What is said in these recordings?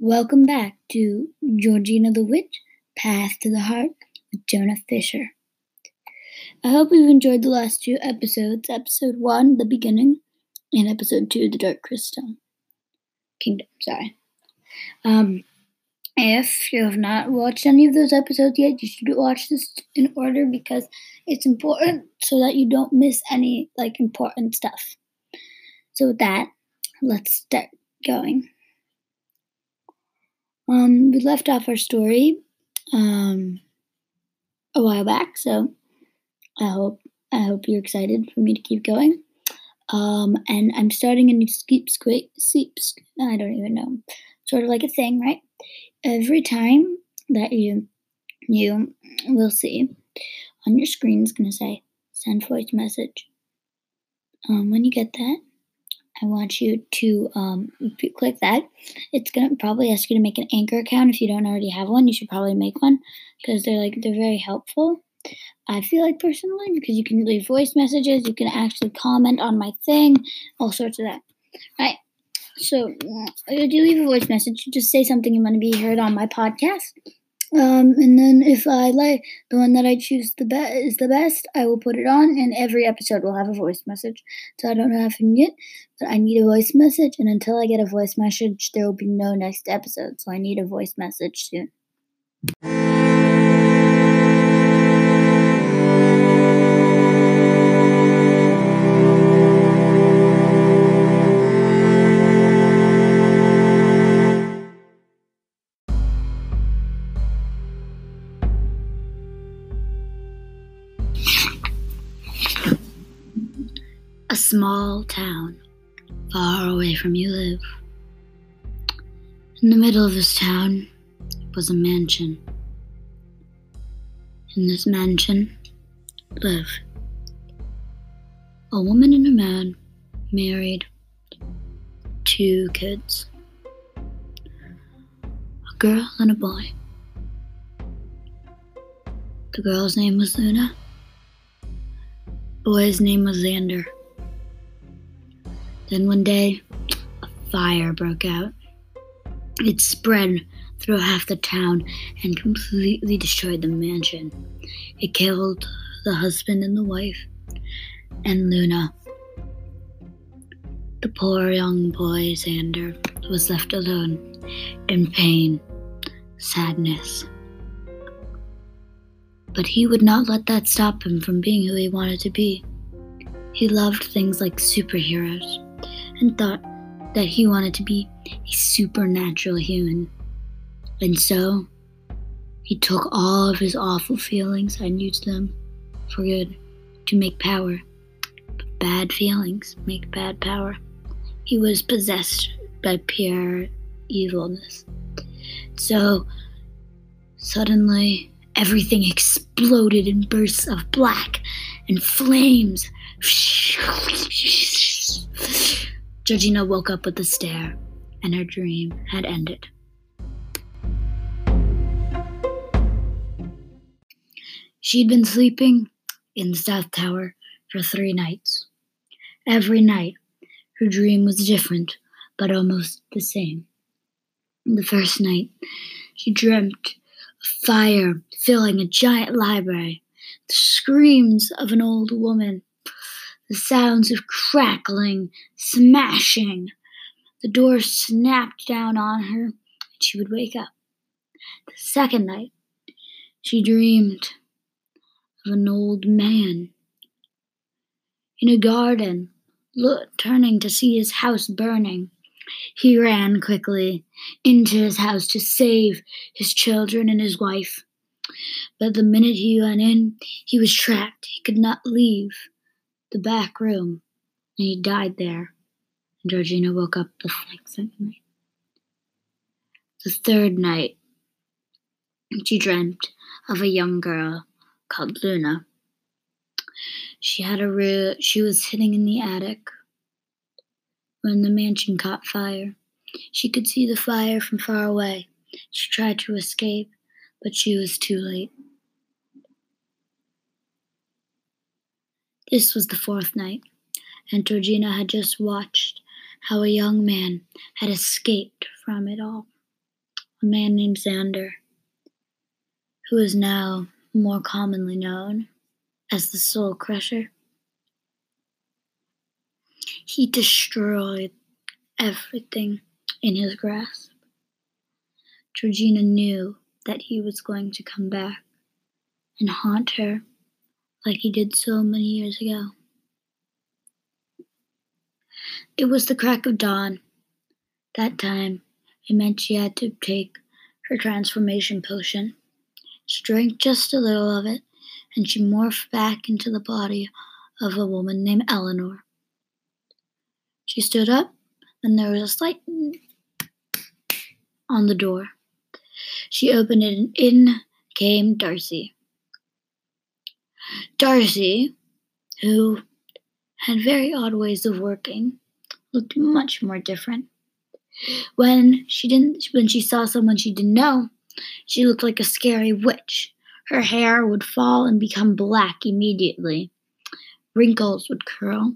Welcome back to Georgina the Witch Path to the Heart with Jonah Fisher. I hope you've enjoyed the last two episodes episode one, The Beginning, and episode two, The Dark Crystal Kingdom. Sorry. Um, if you have not watched any of those episodes yet, you should watch this in order because it's important so that you don't miss any like important stuff. So with that, let's start going. Um, we left off our story um, a while back, so I hope I hope you're excited for me to keep going. Um, and I'm starting a new sleep squeak sleep. I don't even know, sort of like a thing, right? Every time that you you will see on your screen is gonna say send voice message. Um, when you get that, I want you to um, click that. It's gonna probably ask you to make an Anchor account if you don't already have one. You should probably make one because they're like they're very helpful. I feel like personally because you can leave voice messages, you can actually comment on my thing, all sorts of that. Right. So if you leave a voice message, just say something you want to be heard on my podcast. Um, and then if I like the one that I choose the best is the best, I will put it on, and every episode will have a voice message. So I don't know if yet, but I need a voice message, and until I get a voice message, there will be no next episode. So I need a voice message soon. Small town far away from you live. In the middle of this town was a mansion. In this mansion lived a woman and a man married, two kids, a girl and a boy. The girl's name was Luna. Boy's name was Xander. Then one day, a fire broke out. It spread through half the town and completely destroyed the mansion. It killed the husband and the wife, and Luna. The poor young boy, Xander, was left alone in pain, sadness. But he would not let that stop him from being who he wanted to be. He loved things like superheroes and thought that he wanted to be a supernatural human. And so, he took all of his awful feelings and used them for good to make power. But bad feelings make bad power. He was possessed by pure evilness. So, suddenly, everything exploded in bursts of black and flames. Georgina woke up with a stare, and her dream had ended. She'd been sleeping in the South Tower for three nights. Every night, her dream was different, but almost the same. The first night, she dreamt of fire filling a giant library, the screams of an old woman, the sounds of crackling, smashing. The door snapped down on her, and she would wake up. The second night, she dreamed of an old man in a garden, look, turning to see his house burning. He ran quickly into his house to save his children and his wife. But the minute he went in, he was trapped. He could not leave the back room, and he died there. And Georgina woke up the next night. The third night, she dreamt of a young girl called Luna. She had a real, she was sitting in the attic when the mansion caught fire. She could see the fire from far away. She tried to escape, but she was too late. This was the fourth night, and Georgina had just watched how a young man had escaped from it all. a man named Xander, who is now more commonly known as the Soul Crusher. He destroyed everything in his grasp. Georgina knew that he was going to come back and haunt her like he did so many years ago. It was the crack of dawn. That time, it meant she had to take her transformation potion. She drank just a little of it, and she morphed back into the body of a woman named Eleanor. She stood up, and there was a slight on the door. She opened it, and in came Darcy. Darcy, who had very odd ways of working, looked much more different. When she didn't when she saw someone she didn't know, she looked like a scary witch. Her hair would fall and become black immediately. Wrinkles would curl,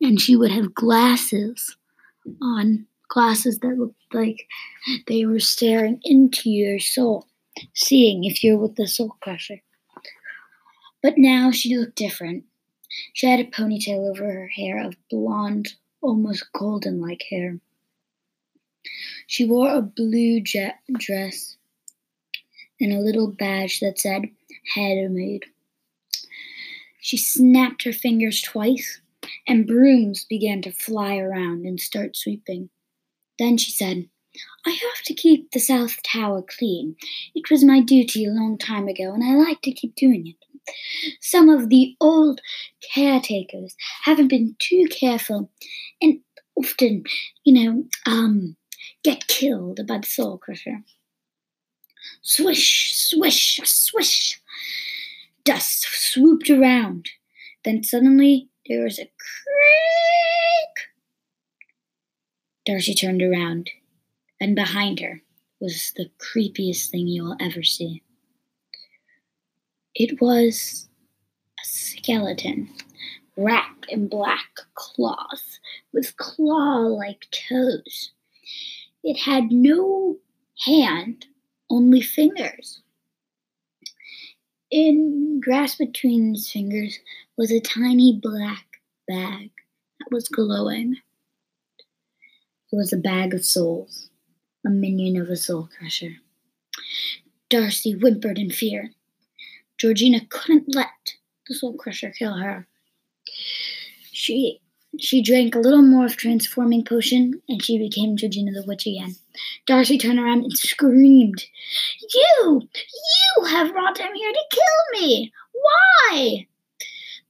and she would have glasses on, glasses that looked like they were staring into your soul, seeing if you're with the soul crusher. But now she looked different. She had a ponytail over her hair of blonde, almost golden like hair. She wore a blue jet dress and a little badge that said Head Maid. She snapped her fingers twice, and brooms began to fly around and start sweeping. Then she said, I have to keep the South Tower clean. It was my duty a long time ago, and I like to keep doing it. Some of the old caretakers haven't been too careful and often, you know, um, get killed by the soul crusher. Swish, swish, swish. Dust swooped around. Then suddenly there was a creak. Darcy turned around, and behind her was the creepiest thing you will ever see. It was a skeleton wrapped in black cloth with claw like toes. It had no hand, only fingers. In grasped between his fingers was a tiny black bag that was glowing. It was a bag of souls, a minion of a soul crusher. Darcy whimpered in fear. Georgina couldn't let the soul crusher kill her. She she drank a little more of transforming potion and she became Georgina the witch again. Darcy turned around and screamed, You! You have brought him here to kill me! Why?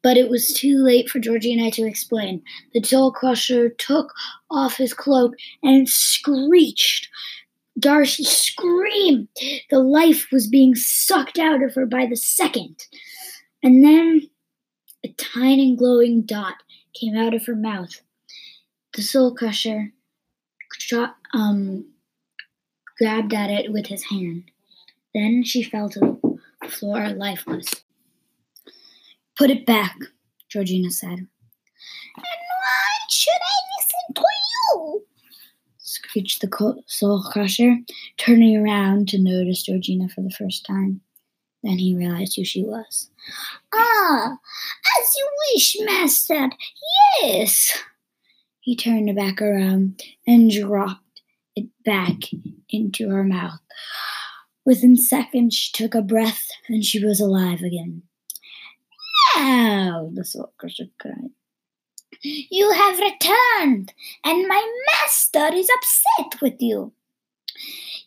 But it was too late for Georgina to explain. The soul crusher took off his cloak and screeched. Darcy screamed. The life was being sucked out of her by the second. And then a tiny glowing dot came out of her mouth. The soul crusher um, grabbed at it with his hand. Then she fell to the floor lifeless. Put it back, Georgina said. And why should I listen to you? Screeched the soul crusher, turning around to notice Georgina for the first time. Then he realized who she was. Ah, as you wish, master. Yes. He turned back around and dropped it back into her mouth. Within seconds, she took a breath and she was alive again. Now, the soul crusher cried. You have returned, and my master is upset with you.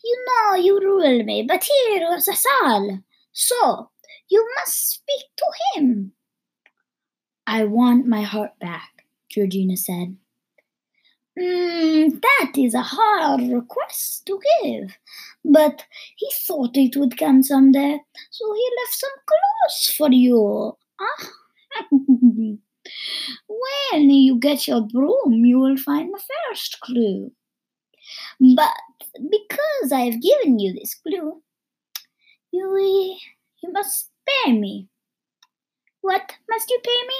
You know you rule me, but he rules us all. So you must speak to him. I want my heart back, Georgina said. Mm, that is a hard request to give, but he thought it would come someday, so he left some clothes for you. Ah. when you get your broom, you will find the first clue. But because I have given you this clue, you, you must pay me. What must you pay me?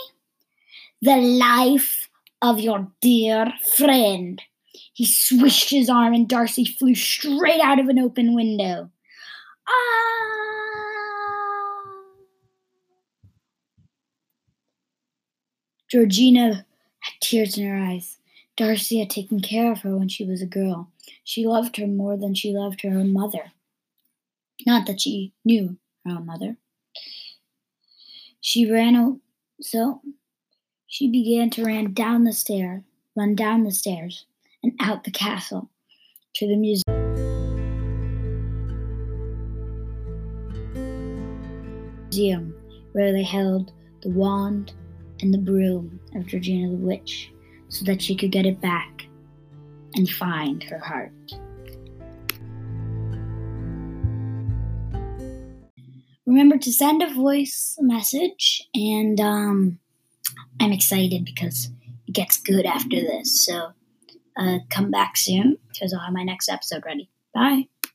The life of your dear friend. He swished his arm and Darcy flew straight out of an open window. Ah! Georgina had tears in her eyes. Darcy had taken care of her when she was a girl. She loved her more than she loved her own mother. Not that she knew her own mother. She ran so she began to run down the stair, run down the stairs, and out the castle to the. Museum where they held the wand the broom of Georgina the Witch so that she could get it back and find her heart. Remember to send a voice message, and um, I'm excited because it gets good after this. So uh, come back soon because I'll have my next episode ready. Bye.